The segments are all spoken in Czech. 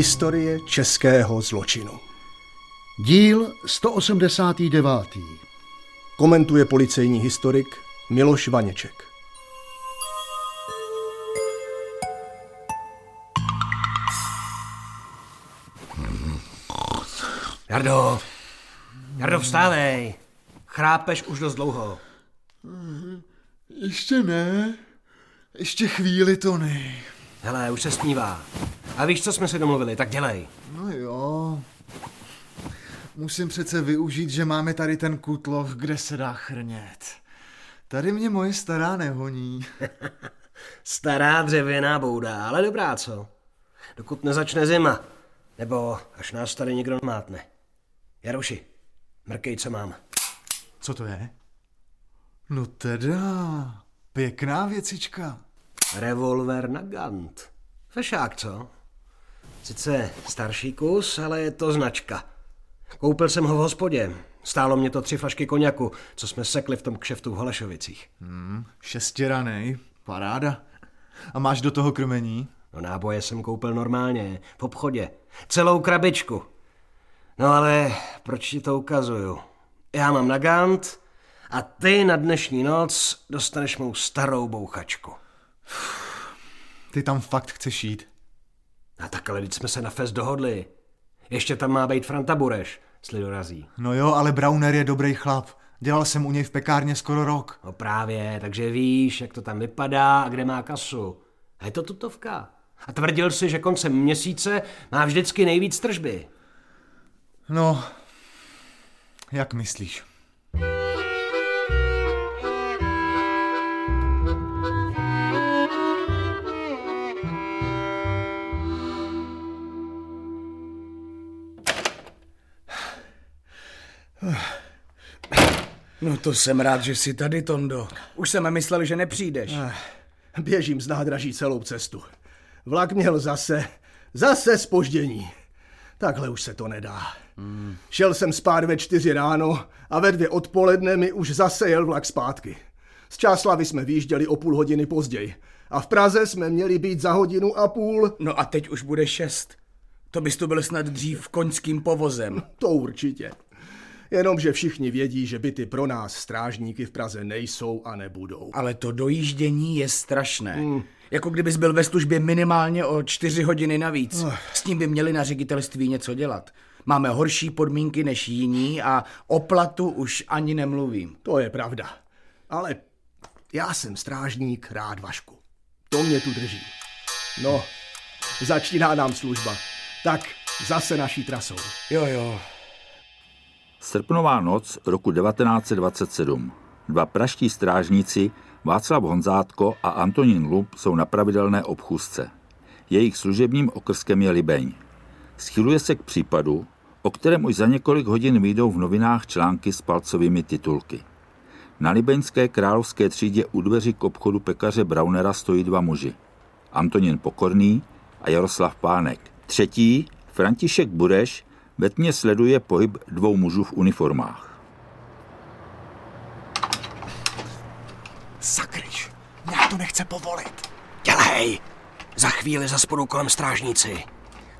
Historie českého zločinu. Díl 189. Komentuje policejní historik Miloš Vaněček. Jardo, Jardo, vstávej. Chrápeš už dost dlouho. Ještě ne. Ještě chvíli to ne. Hele, už se smívá. A víš, co jsme si domluvili, tak dělej. No jo. Musím přece využít, že máme tady ten kutloch, kde se dá chrnět. Tady mě moje stará nehoní. Stará dřevěná bouda, ale dobrá, co? Dokud nezačne zima. Nebo až nás tady někdo mátne. Jaroši, mrkej, co mám. Co to je? No teda, pěkná věcička. Revolver na Gant. Fešák, co? Sice starší kus, ale je to značka. Koupil jsem ho v hospodě. Stálo mě to tři flašky koněku, co jsme sekli v tom kšeftu v Holešovicích. Hmm, šestěranej, paráda. A máš do toho krmení? No náboje jsem koupil normálně, v obchodě. Celou krabičku. No ale proč ti to ukazuju? Já mám Nagant a ty na dnešní noc dostaneš mou starou bouchačku. Ty tam fakt chceš jít? A tak ale teď jsme se na fest dohodli. Ještě tam má být Franta Bureš, sli dorazí. No jo, ale Browner je dobrý chlap. Dělal jsem u něj v pekárně skoro rok. No právě, takže víš, jak to tam vypadá a kde má kasu. A je to tutovka. A tvrdil si, že koncem měsíce má vždycky nejvíc tržby. No, jak myslíš? No to jsem rád, že jsi tady, Tondo. Už jsem myslel, že nepřijdeš. Běžím z nádraží celou cestu. Vlak měl zase, zase spoždění. Takhle už se to nedá. Hmm. Šel jsem spát ve čtyři ráno a ve dvě odpoledne mi už zase jel vlak zpátky. Z Čáslavy jsme výjížděli o půl hodiny později a v Praze jsme měli být za hodinu a půl. No a teď už bude šest. To bys tu byl snad dřív koňským povozem. To určitě. Jenomže všichni vědí, že byty pro nás strážníky v Praze nejsou a nebudou. Ale to dojíždění je strašné. Hmm. Jako kdybys byl ve službě minimálně o čtyři hodiny navíc. Uh. S tím by měli na ředitelství něco dělat. Máme horší podmínky než jiní a o platu už ani nemluvím. To je pravda. Ale já jsem strážník rád Vašku. To mě tu drží. No, začíná nám služba. Tak zase naší trasou. Jo, jo. Srpnová noc roku 1927. Dva praští strážníci Václav Honzátko a Antonín Lub jsou na pravidelné obchůzce. Jejich služebním okrskem je Libeň. Schyluje se k případu, o kterém už za několik hodin vyjdou v novinách články s palcovými titulky. Na libeňské královské třídě u dveří k obchodu pekaře Braunera stojí dva muži. Antonín Pokorný a Jaroslav Pánek. Třetí, František Bureš, ve tmě sleduje pohyb dvou mužů v uniformách. Sakryš, nějak to nechce povolit. Dělej! Za chvíli za spodu kolem strážníci.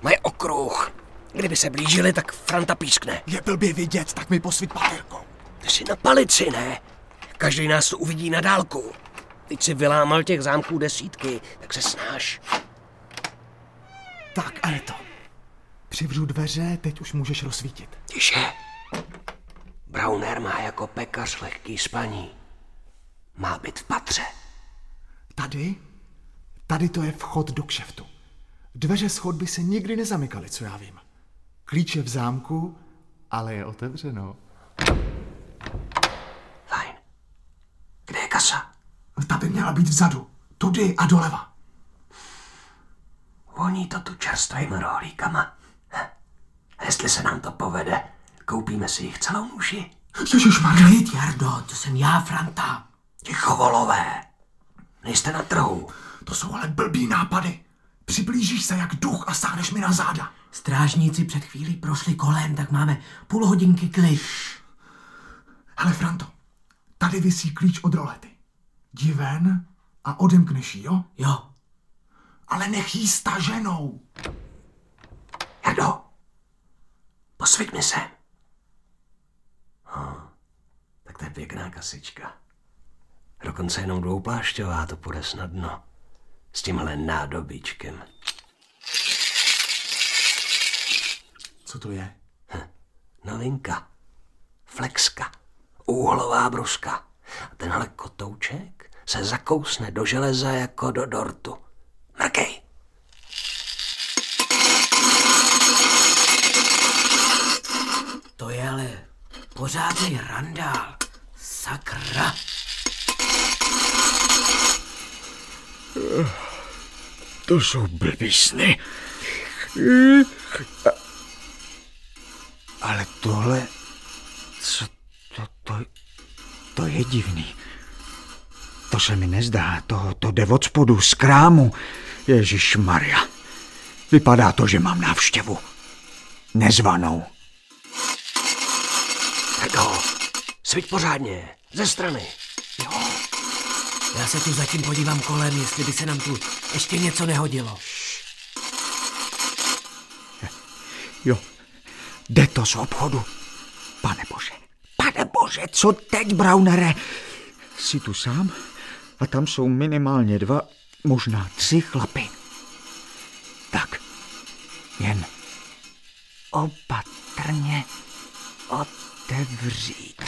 Mají okruh. Kdyby se blížili, tak Franta pískne. Je blbě vidět, tak mi posvít paterkou. Ty jsi na palici, ne? Každý nás tu uvidí na dálku. Teď si vylámal těch zámků desítky, tak se snáš. Tak a je to. Přivřu dveře, teď už můžeš rozsvítit. Tiše. Browner má jako pekař lehký spaní. Má být v patře. Tady? Tady to je vchod do kšeftu. Dveře schodby se nikdy nezamykaly, co já vím. Klíč je v zámku, ale je otevřeno. Fajn. Kde je kasa? Ta by měla být vzadu. Tudy a doleva. Voní to tu čerstvými rohlíkama. A jestli se nám to povede, koupíme si jich celou muši. Ježiš Margarit, Jardo, to jsem já, Franta. Ticho, volové. Nejste na trhu. To jsou ale blbý nápady. Přiblížíš se jak duch a sáhneš mi na záda. Strážníci před chvílí prošli kolem, tak máme půl hodinky klid. Hele, Franto, tady visí klíč od rolety. Jdi ven a odemkneš ji, jo? Jo. Ale nech jí staženou. Tondo, mi sem. Oh, tak to je pěkná kasička. Dokonce jenom dvouplášťová, to půjde snadno. S tímhle nádobičkem. Co to je? Novinka. Flexka. Úhlová bruska. A tenhle kotouček se zakousne do železa jako do dortu. Mrkej. To je ale pořádný randál. Sakra. To jsou blbý sny. Ale tohle... Co to, to, to je divný. To se mi nezdá. To, to jde od spodu z krámu. Ježíš Maria. Vypadá to, že mám návštěvu. Nezvanou. Tak ho. Sviť pořádně. Ze strany. Já se tu zatím podívám kolem, jestli by se nám tu ještě něco nehodilo. Jo, jde to z obchodu. Pane bože, pane bože, co teď, Braunere? Jsi tu sám? A tam jsou minimálně dva, možná tři chlapy. Tak, jen opatrně otevřít.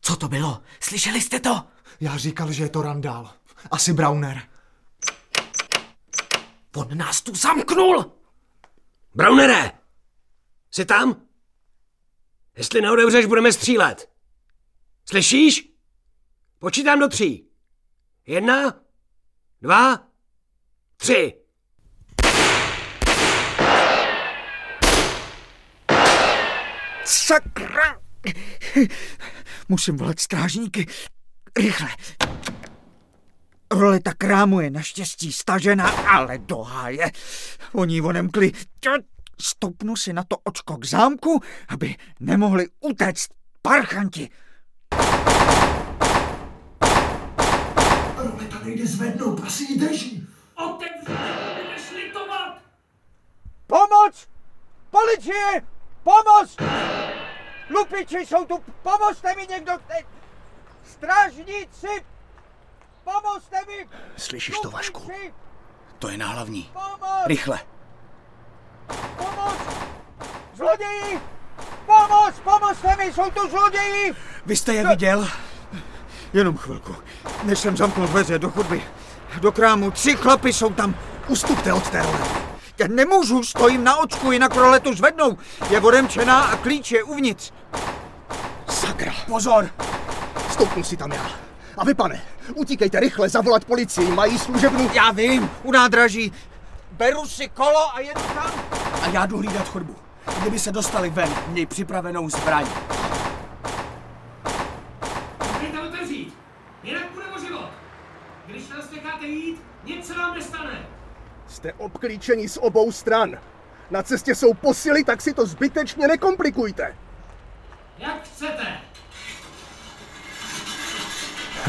Co to bylo? Slyšeli jste to? Já říkal, že je to randál. Asi Browner. On nás tu zamknul! Braunere! Jsi tam? Jestli neodevřeš, budeme střílet. Slyšíš? Počítám do tří. Jedna, dva, tři. Sakra! Musím volat strážníky. Rychle. Roleta krámu je naštěstí stažena, ale do háje. Oni ji onemkli. Stopnu si na to očko k zámku, aby nemohli utéct parchanti. Roleta nejde zvednout, asi ji drží. Pomoc! Policie! Pomoc! Lupiči jsou tu! Pomozte mi někdo! Te- Strážníci! Pomozte mi! Slyšíš to, Vašku? To je na hlavní. Pomoc! Rychle. Pomoc! Zloději! Pomoc! Pomozte mi! Jsou tu zloději! Vy jste je viděl? Jenom chvilku. Než jsem zamknul dveře do chodby. Do krámu. Tři chlapy jsou tam. Ustupte od té. Já nemůžu, stojím na očku, jinak roletu zvednou. Je odemčená a klíč je uvnitř. Sakra. Pozor! Stoupnu si tam já. A vy, pane, utíkejte rychle, zavolat policii, mají služebnu... Já vím, u nádraží. Beru si kolo a jedu tam. A já jdu hlídat chodbu. Kdyby se dostali ven, měj připravenou zbraň. Můžete otevřít, jinak bude o život. Když nás necháte jít, nic se vám nestane. Jste obklíčeni z obou stran. Na cestě jsou posily, tak si to zbytečně nekomplikujte. Jak chcete.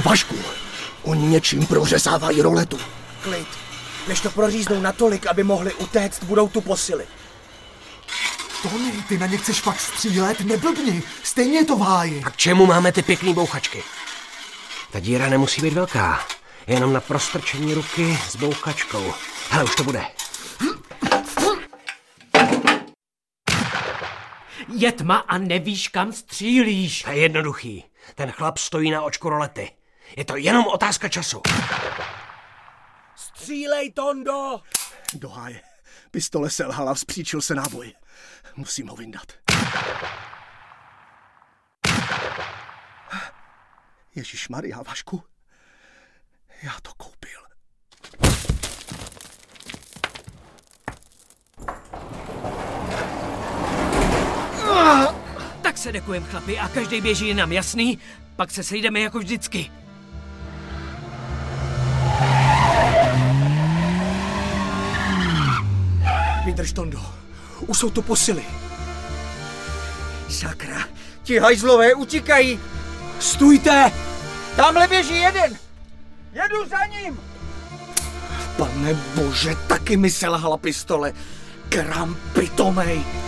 Vašku, oni něčím prořezávají roletu. Klid. Než to proříznou natolik, aby mohli utéct, budou tu posily. Tony, ty na ně chceš fakt střílet? Neblbni, stejně je to v háji. A k čemu máme ty pěkný bouchačky? Ta díra nemusí být velká. Jenom na prostrčení ruky s bouchačkou. Hele, už to bude. Je tma a nevíš, kam střílíš. To je jednoduchý. Ten chlap stojí na očku rolety. Je to jenom otázka času. Střílej, Tondo! Do háje. Pistole selhala, vzpříčil se náboj. Musím ho vyndat. Ježíš Maria, Vašku. Já to koupil. Tak se dekujem, chlapi, a každý běží nám jasný, pak se sejdeme jako vždycky. Vydrž, Tondo. Už jsou tu posily. Sakra, ti hajzlové utíkají. Stůjte! Tamhle běží jeden. Jedu za ním. Pane bože, taky mi selhala pistole. Kram pitomej.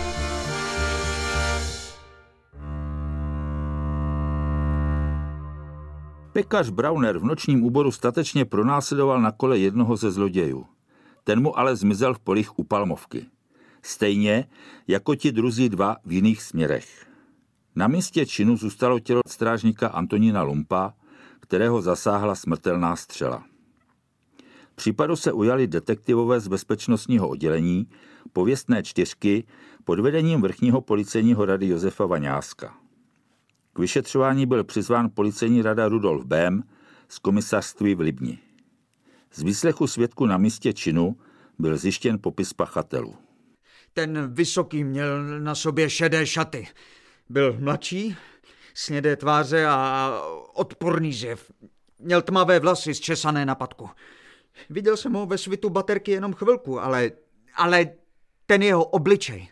Pekař Brauner v nočním úboru statečně pronásledoval na kole jednoho ze zlodějů. Ten mu ale zmizel v polích u Palmovky. Stejně jako ti druzí dva v jiných směrech. Na místě činu zůstalo tělo strážníka Antonína Lumpa, kterého zasáhla smrtelná střela. Případu se ujali detektivové z bezpečnostního oddělení, pověstné čtyřky pod vedením vrchního policejního rady Josefa Vaňáska. Vyšetřování byl přizván policejní rada Rudolf Bém z komisařství v Libni. Z výslechu svědku na místě činu byl zjištěn popis pachatelů. Ten vysoký měl na sobě šedé šaty. Byl mladší, snědé tváře a odporný zjev. Měl tmavé vlasy zčesané na patku. Viděl jsem ho ve svitu baterky jenom chvilku, ale, ale ten jeho obličej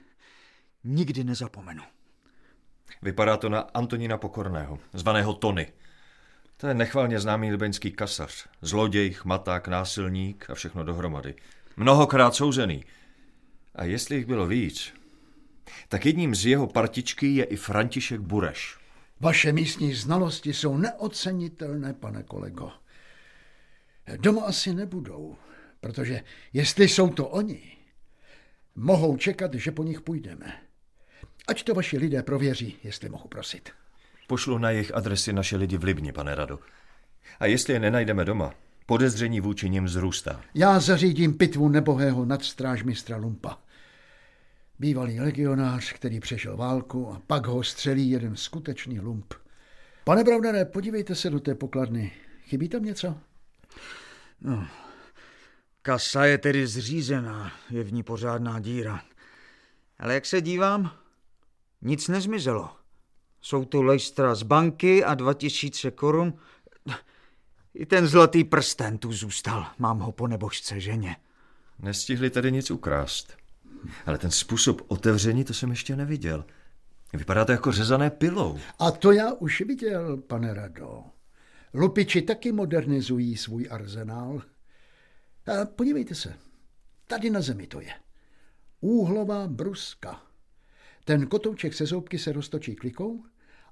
nikdy nezapomenu. Vypadá to na Antonína Pokorného, zvaného Tony. To je nechvalně známý libeňský kasař. Zloděj, chmaták, násilník a všechno dohromady. Mnohokrát souzený. A jestli jich bylo víc, tak jedním z jeho partičky je i František Bureš. Vaše místní znalosti jsou neocenitelné, pane kolego. Doma asi nebudou, protože jestli jsou to oni, mohou čekat, že po nich půjdeme. Ať to vaši lidé prověří, jestli mohu prosit. Pošlu na jejich adresy naše lidi v Libni, pane Rado. A jestli je nenajdeme doma, podezření vůči nim vzrůstá. Já zařídím pitvu nebohého nadstrážmistra Lumpa. Bývalý legionář, který přešel válku a pak ho střelí jeden skutečný lump. Pane Braunere, podívejte se do té pokladny. Chybí tam něco? No, kasa je tedy zřízená, je v ní pořádná díra. Ale jak se dívám, nic nezmizelo. Jsou tu lejstra z banky a 2000 korun. I ten zlatý prsten tu zůstal. Mám ho po nebožce ženě. Nestihli tady nic ukrást. Ale ten způsob otevření, to jsem ještě neviděl. Vypadá to jako řezané pilou. A to já už viděl, pane Rado. Lupiči taky modernizují svůj arzenál. A podívejte se, tady na zemi to je. Úhlová bruska. Ten kotouček se zoubky se roztočí klikou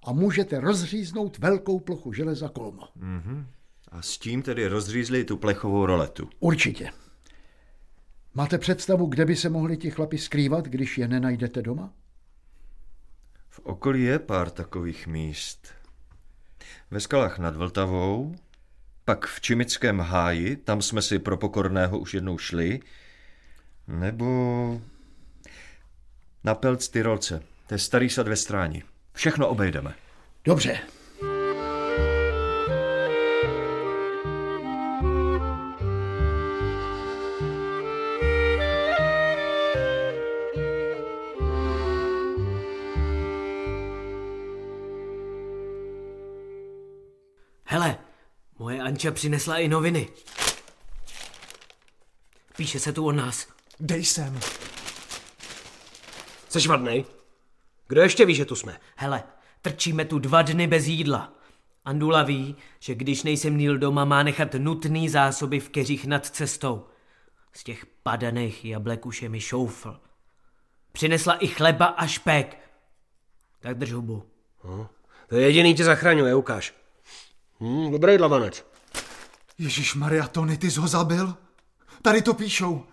a můžete rozříznout velkou plochu železa kolmo. Mm-hmm. A s tím tedy rozřízli tu plechovou roletu. Určitě. Máte představu, kde by se mohli ti chlapi skrývat, když je nenajdete doma? V okolí je pár takových míst. Ve skalách nad Vltavou, pak v Čimickém háji, tam jsme si pro pokorného už jednou šli, nebo na Pelc Tyrolce, to je starý sad ve stráni. Všechno obejdeme. Dobře. Hele, moje Anča přinesla i noviny. Píše se tu o nás. Dej sem. Jsi vadnej? Kdo ještě ví, že tu jsme? Hele, trčíme tu dva dny bez jídla. Andula ví, že když nejsem Níl doma, má nechat nutný zásoby v keřích nad cestou. Z těch padaných jablek už je mi šoufl. Přinesla i chleba a špek. Tak drž hubu. Hm, to je jediný tě zachraňuje, ukáž. Hm, dobrý dlavanec. Ježíš Maria, Tony, ty jsi ho zabil? Tady to píšou.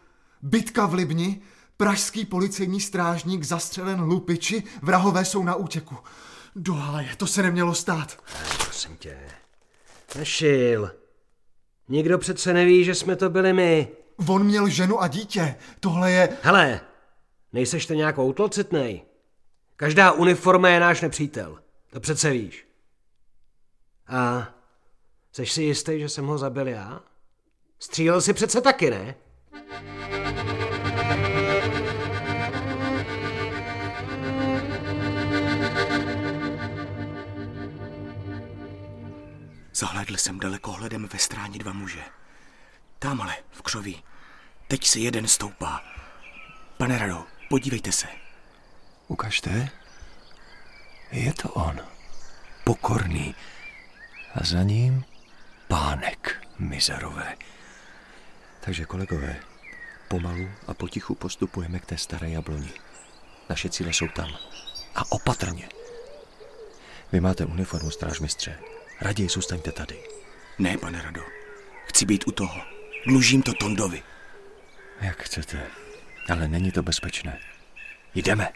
Bitka v Libni, pražský policejní strážník zastřelen lupiči, vrahové jsou na útěku. Do háje, to se nemělo stát. Prosím tě. Nešil. Nikdo přece neví, že jsme to byli my. On měl ženu a dítě. Tohle je... Hele, nejseš to nějak outlocitnej. Každá uniforma je náš nepřítel. To přece víš. A seš si jistý, že jsem ho zabil já? Střílel si přece taky, ne? Zahlédl jsem dalekohledem ve stráni dva muže. Tamhle, v křoví. Teď se jeden stoupá. Pane Rado, podívejte se. Ukažte. Je to on. Pokorný. A za ním pánek mizerové. Takže kolegové, pomalu a potichu postupujeme k té staré jabloni. Naše cíle jsou tam. A opatrně. Vy máte uniformu strážmistře. Raději zůstaňte tady. Ne, pane Rado. Chci být u toho. Dlužím to Tondovi. Jak chcete. Ale není to bezpečné. Jdeme.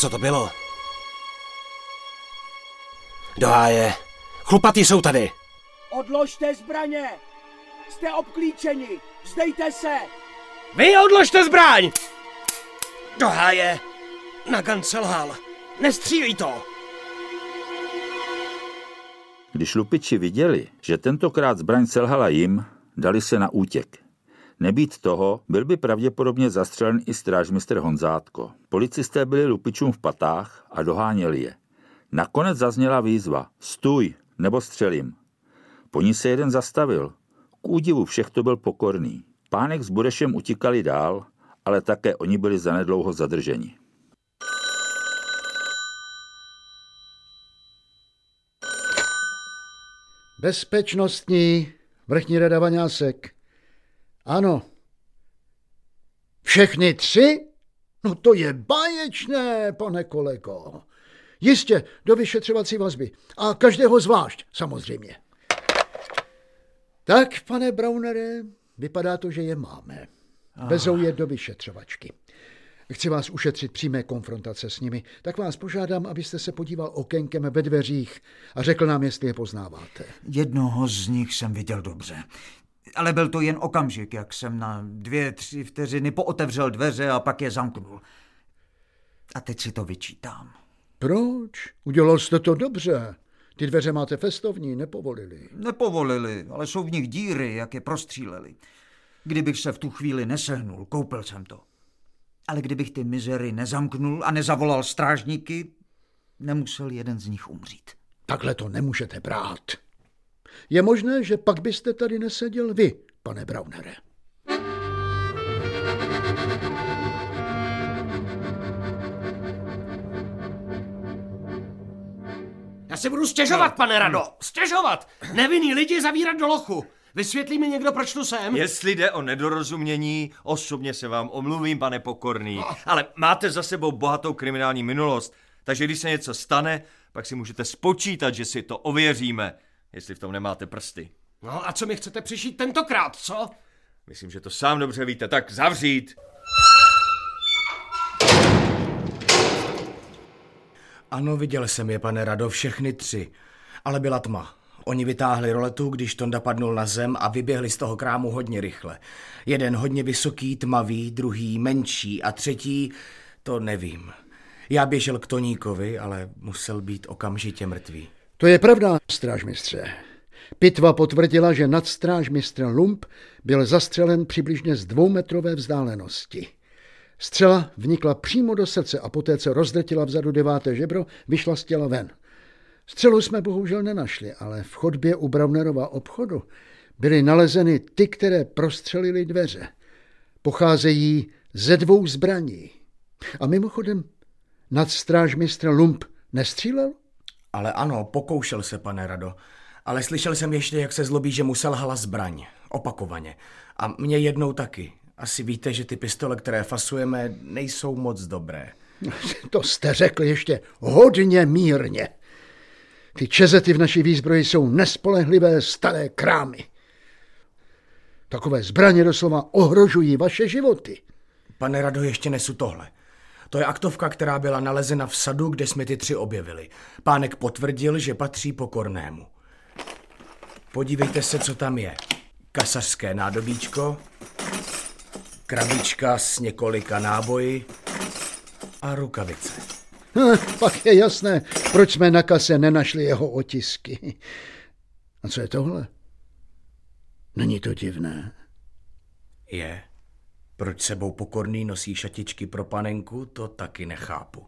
Co to bylo? Do háje. Chlupatý jsou tady. Odložte zbraně! Jste obklíčeni! Vzdejte se! Vy odložte zbraň! Do háje. Nagan selhal. Nestřílí to. Když lupiči viděli, že tentokrát zbraň selhala jim, dali se na útěk. Nebýt toho, byl by pravděpodobně zastřelen i strážmistr Honzátko. Policisté byli lupičům v patách a doháněli je. Nakonec zazněla výzva Stůj, nebo střelím. Po ní se jeden zastavil. K údivu všech to byl pokorný. Pánek s Burešem utíkali dál, ale také oni byli zanedlouho zadrženi. Bezpečnostní, vrchní rada Vaňásek. Ano. Všechny tři? No to je báječné, pane kolego. Jistě, do vyšetřovací vazby. A každého zvlášť, samozřejmě. Tak, pane Braunere, vypadá to, že je máme. Vezou je do vyšetřovačky. Chci vás ušetřit přímé konfrontace s nimi, tak vás požádám, abyste se podíval okénkem ve dveřích a řekl nám, jestli je poznáváte. Jednoho z nich jsem viděl dobře. Ale byl to jen okamžik, jak jsem na dvě, tři vteřiny pootevřel dveře a pak je zamknul. A teď si to vyčítám. Proč? Udělal jste to dobře. Ty dveře máte festovní, nepovolili. Nepovolili, ale jsou v nich díry, jak je prostříleli. Kdybych se v tu chvíli nesehnul, koupil jsem to. Ale kdybych ty mizery nezamknul a nezavolal strážníky, nemusel jeden z nich umřít. Takhle to nemůžete brát. Je možné, že pak byste tady neseděl vy, pane Braunere. Já si budu stěžovat, pane Rado. Stěžovat. Nevinný lidi zavírat do lochu. Vysvětlí mi někdo, proč tu jsem? Jestli jde o nedorozumění, osobně se vám omluvím, pane Pokorný. Ale máte za sebou bohatou kriminální minulost, takže když se něco stane, pak si můžete spočítat, že si to ověříme, jestli v tom nemáte prsty. No a co mi chcete přišít tentokrát, co? Myslím, že to sám dobře víte, tak zavřít. Ano, viděl jsem je, pane Rado, všechny tři. Ale byla tma. Oni vytáhli roletu, když Tonda padnul na zem a vyběhli z toho krámu hodně rychle. Jeden hodně vysoký, tmavý, druhý menší a třetí, to nevím. Já běžel k Toníkovi, ale musel být okamžitě mrtvý. To je pravda, strážmistře. Pitva potvrdila, že nadstrážmistr Lump byl zastřelen přibližně z dvoumetrové vzdálenosti. Střela vnikla přímo do srdce a poté, co rozdrtila vzadu deváté žebro, vyšla z těla ven. Střelu jsme bohužel nenašli, ale v chodbě u Braunerova obchodu byly nalezeny ty, které prostřelily dveře. Pocházejí ze dvou zbraní. A mimochodem, nadstrážmistr Lump nestřílel? Ale ano, pokoušel se, pane Rado. Ale slyšel jsem ještě, jak se zlobí, že mu selhala zbraň. Opakovaně. A mě jednou taky. Asi víte, že ty pistole, které fasujeme, nejsou moc dobré. To jste řekl ještě hodně mírně. Ty čezety v naší výzbroji jsou nespolehlivé staré krámy. Takové zbraně doslova ohrožují vaše životy. Pane Rado, ještě nesu tohle. To je aktovka, která byla nalezena v sadu, kde jsme ty tři objevili. Pánek potvrdil, že patří pokornému. Podívejte se, co tam je. Kasařské nádobíčko, krabička s několika náboji a rukavice. Pak je jasné, proč jsme na kase nenašli jeho otisky. A co je tohle? Není to divné? Je. Proč sebou pokorný nosí šatičky pro panenku, to taky nechápu.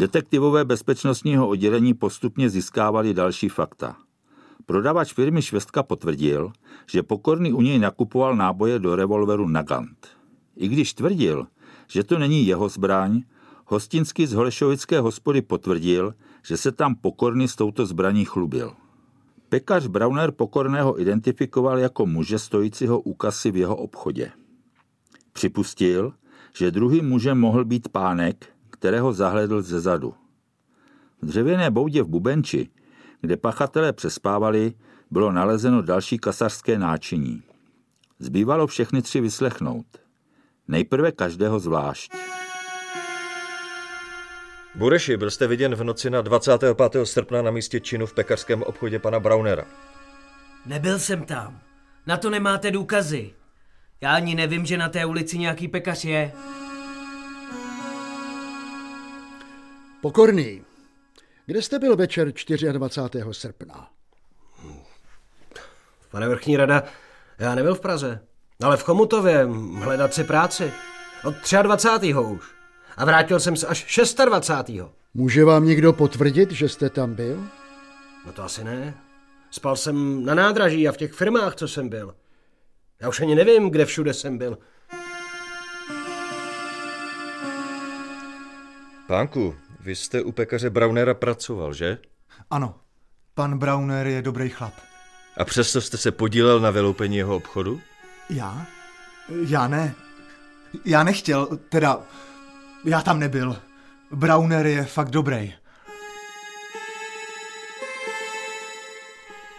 Detektivové bezpečnostního oddělení postupně získávali další fakta. Prodavač firmy Švestka potvrdil, že Pokorný u něj nakupoval náboje do revolveru Nagant. I když tvrdil, že to není jeho zbraň, Hostinsky z Holešovické hospody potvrdil, že se tam Pokorný s touto zbraní chlubil. Pekař Brauner Pokorného identifikoval jako muže stojícího u kasy v jeho obchodě. Připustil, že druhým mužem mohl být pánek, kterého zahledl ze zadu. V dřevěné boudě v Bubenči, kde pachatelé přespávali, bylo nalezeno další kasařské náčiní. Zbývalo všechny tři vyslechnout. Nejprve každého zvlášť. Bureši, byl jste viděn v noci na 25. srpna na místě činu v pekařském obchodě pana Braunera. Nebyl jsem tam. Na to nemáte důkazy. Já ani nevím, že na té ulici nějaký pekař je. Pokorný, kde jste byl večer 24. srpna? Pane vrchní rada, já nebyl v Praze, ale v Chomutově hledat si práci. Od 23. už. A vrátil jsem se až 26. Může vám někdo potvrdit, že jste tam byl? No to asi ne. Spal jsem na nádraží a v těch firmách, co jsem byl. Já už ani nevím, kde všude jsem byl. Pánku, vy jste u pekaře Braunera pracoval, že? Ano, pan Brauner je dobrý chlap. A přesto jste se podílel na vyloupení jeho obchodu? Já? Já ne. Já nechtěl, teda já tam nebyl. Brauner je fakt dobrý.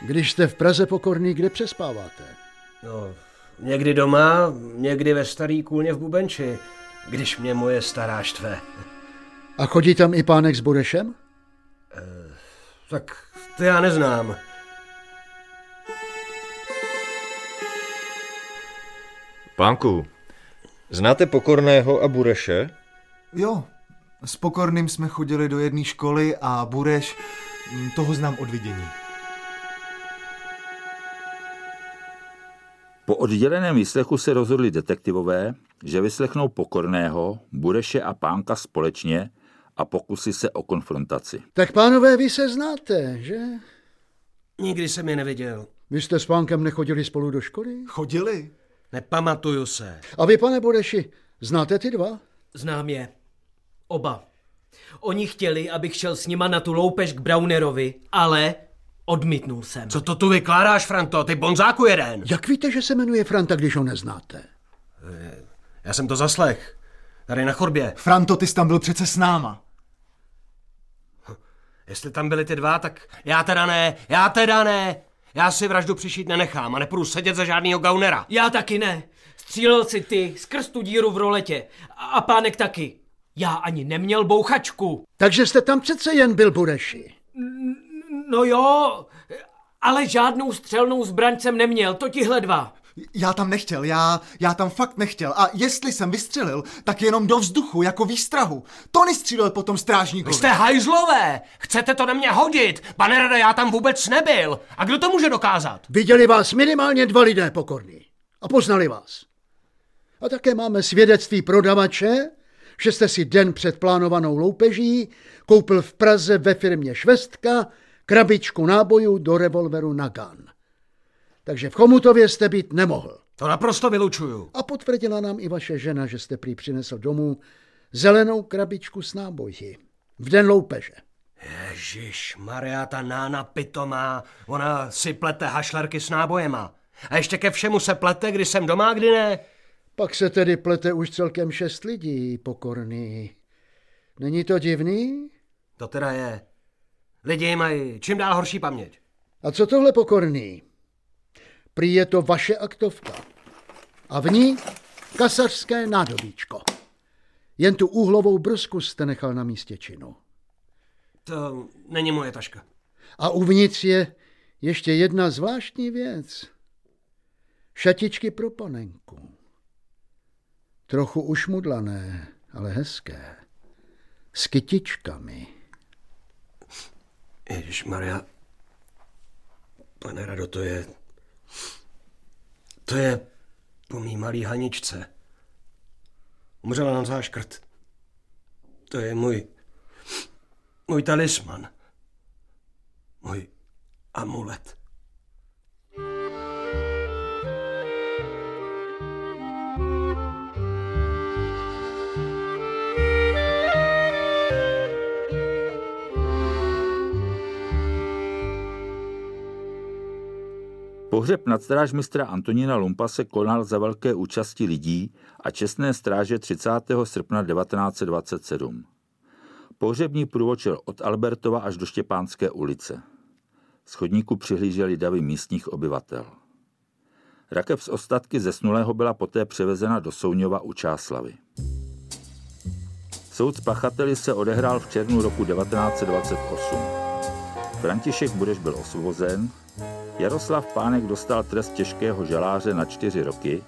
Když jste v Praze pokorný, kde přespáváte? No, někdy doma, někdy ve starý kůlně v Bubenči, když mě moje stará štve. A chodí tam i pánek s Burešem? E, tak to já neznám. Pánku, znáte Pokorného a Bureše? Jo, s Pokorným jsme chodili do jedné školy a Bureš, mm, toho znám od vidění. Po odděleném výslechu se rozhodli detektivové, že vyslechnou Pokorného, Bureše a Pánka společně a pokusí se o konfrontaci. Tak pánové, vy se znáte, že? Nikdy jsem je neviděl. Vy jste s pánkem nechodili spolu do školy? Chodili. Nepamatuju se. A vy, pane Bureši, znáte ty dva? Znám je. Oba. Oni chtěli, abych šel s nima na tu loupež k Braunerovi, ale odmítnul jsem. Co to tu vykládáš, Franto? Ty bonzáku jeden. Jak víte, že se jmenuje Franta, když ho neznáte? Já jsem to zaslech. Tady na chorbě. Franto, ty jsi tam byl přece s náma. Jestli tam byli ty dva, tak já teda ne, já teda ne. Já si vraždu přišít nenechám a nepůjdu sedět za žádnýho gaunera. Já taky ne. Střílel si ty skrz tu díru v roletě. A pánek taky. Já ani neměl bouchačku. Takže jste tam přece jen byl Bureši. No jo, ale žádnou střelnou zbraň jsem neměl, to tihle dva. Já tam nechtěl, já, já tam fakt nechtěl. A jestli jsem vystřelil, tak jenom do vzduchu, jako výstrahu. Tony střílel potom strážníkovi. Vy jste hajzlové! Chcete to na mě hodit? Pane Rada, já tam vůbec nebyl. A kdo to může dokázat? Viděli vás minimálně dva lidé pokorní. A poznali vás. A také máme svědectví prodavače, že jste si den před plánovanou loupeží koupil v Praze ve firmě Švestka krabičku nábojů do revolveru Nagan. Takže v Chomutově jste být nemohl. To naprosto vylučuju. A potvrdila nám i vaše žena, že jste prý přinesl domů zelenou krabičku s náboji. V den loupeže. Ježíš, Maria, ta nána pitomá, ona si plete hašlerky s nábojema. A ještě ke všemu se plete, když jsem doma, kdy ne. Pak se tedy plete už celkem šest lidí, pokorný. Není to divný? To teda je. Lidi mají čím dál horší paměť. A co tohle pokorný? Prý je to vaše aktovka. A v ní kasařské nádobíčko. Jen tu úhlovou brusku jste nechal na místě činu. To není moje taška. A uvnitř je ještě jedna zvláštní věc. Šatičky pro panenku. Trochu ušmudlané, ale hezké. S kytičkami. Ježíš Maria, pane Rado, to je... To je po mý malý Haničce. Umřela na záškrt. To je můj Můj talisman. Můj amulet. Pohřeb nadstrážmistra Antonína Lumpa se konal za velké účasti lidí a čestné stráže 30. srpna 1927. Pohřební průvočil od Albertova až do Štěpánské ulice. Z chodníku přihlíželi davy místních obyvatel. Rakev z ostatky zesnulého byla poté převezena do Souňova u Čáslavy. Soud s pachateli se odehrál v červnu roku 1928. František Budeš byl osvobozen, Jaroslav Pánek dostal trest těžkého žaláře na čtyři roky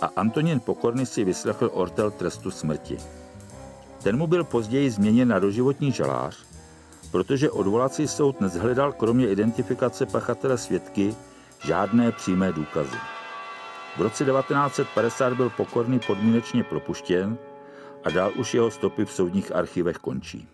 a Antonín Pokorný si vyslechl ortel trestu smrti. Ten mu byl později změněn na doživotní žalář, protože odvolací soud nezhledal kromě identifikace pachatele svědky žádné přímé důkazy. V roce 1950 byl Pokorný podmínečně propuštěn a dál už jeho stopy v soudních archivech končí.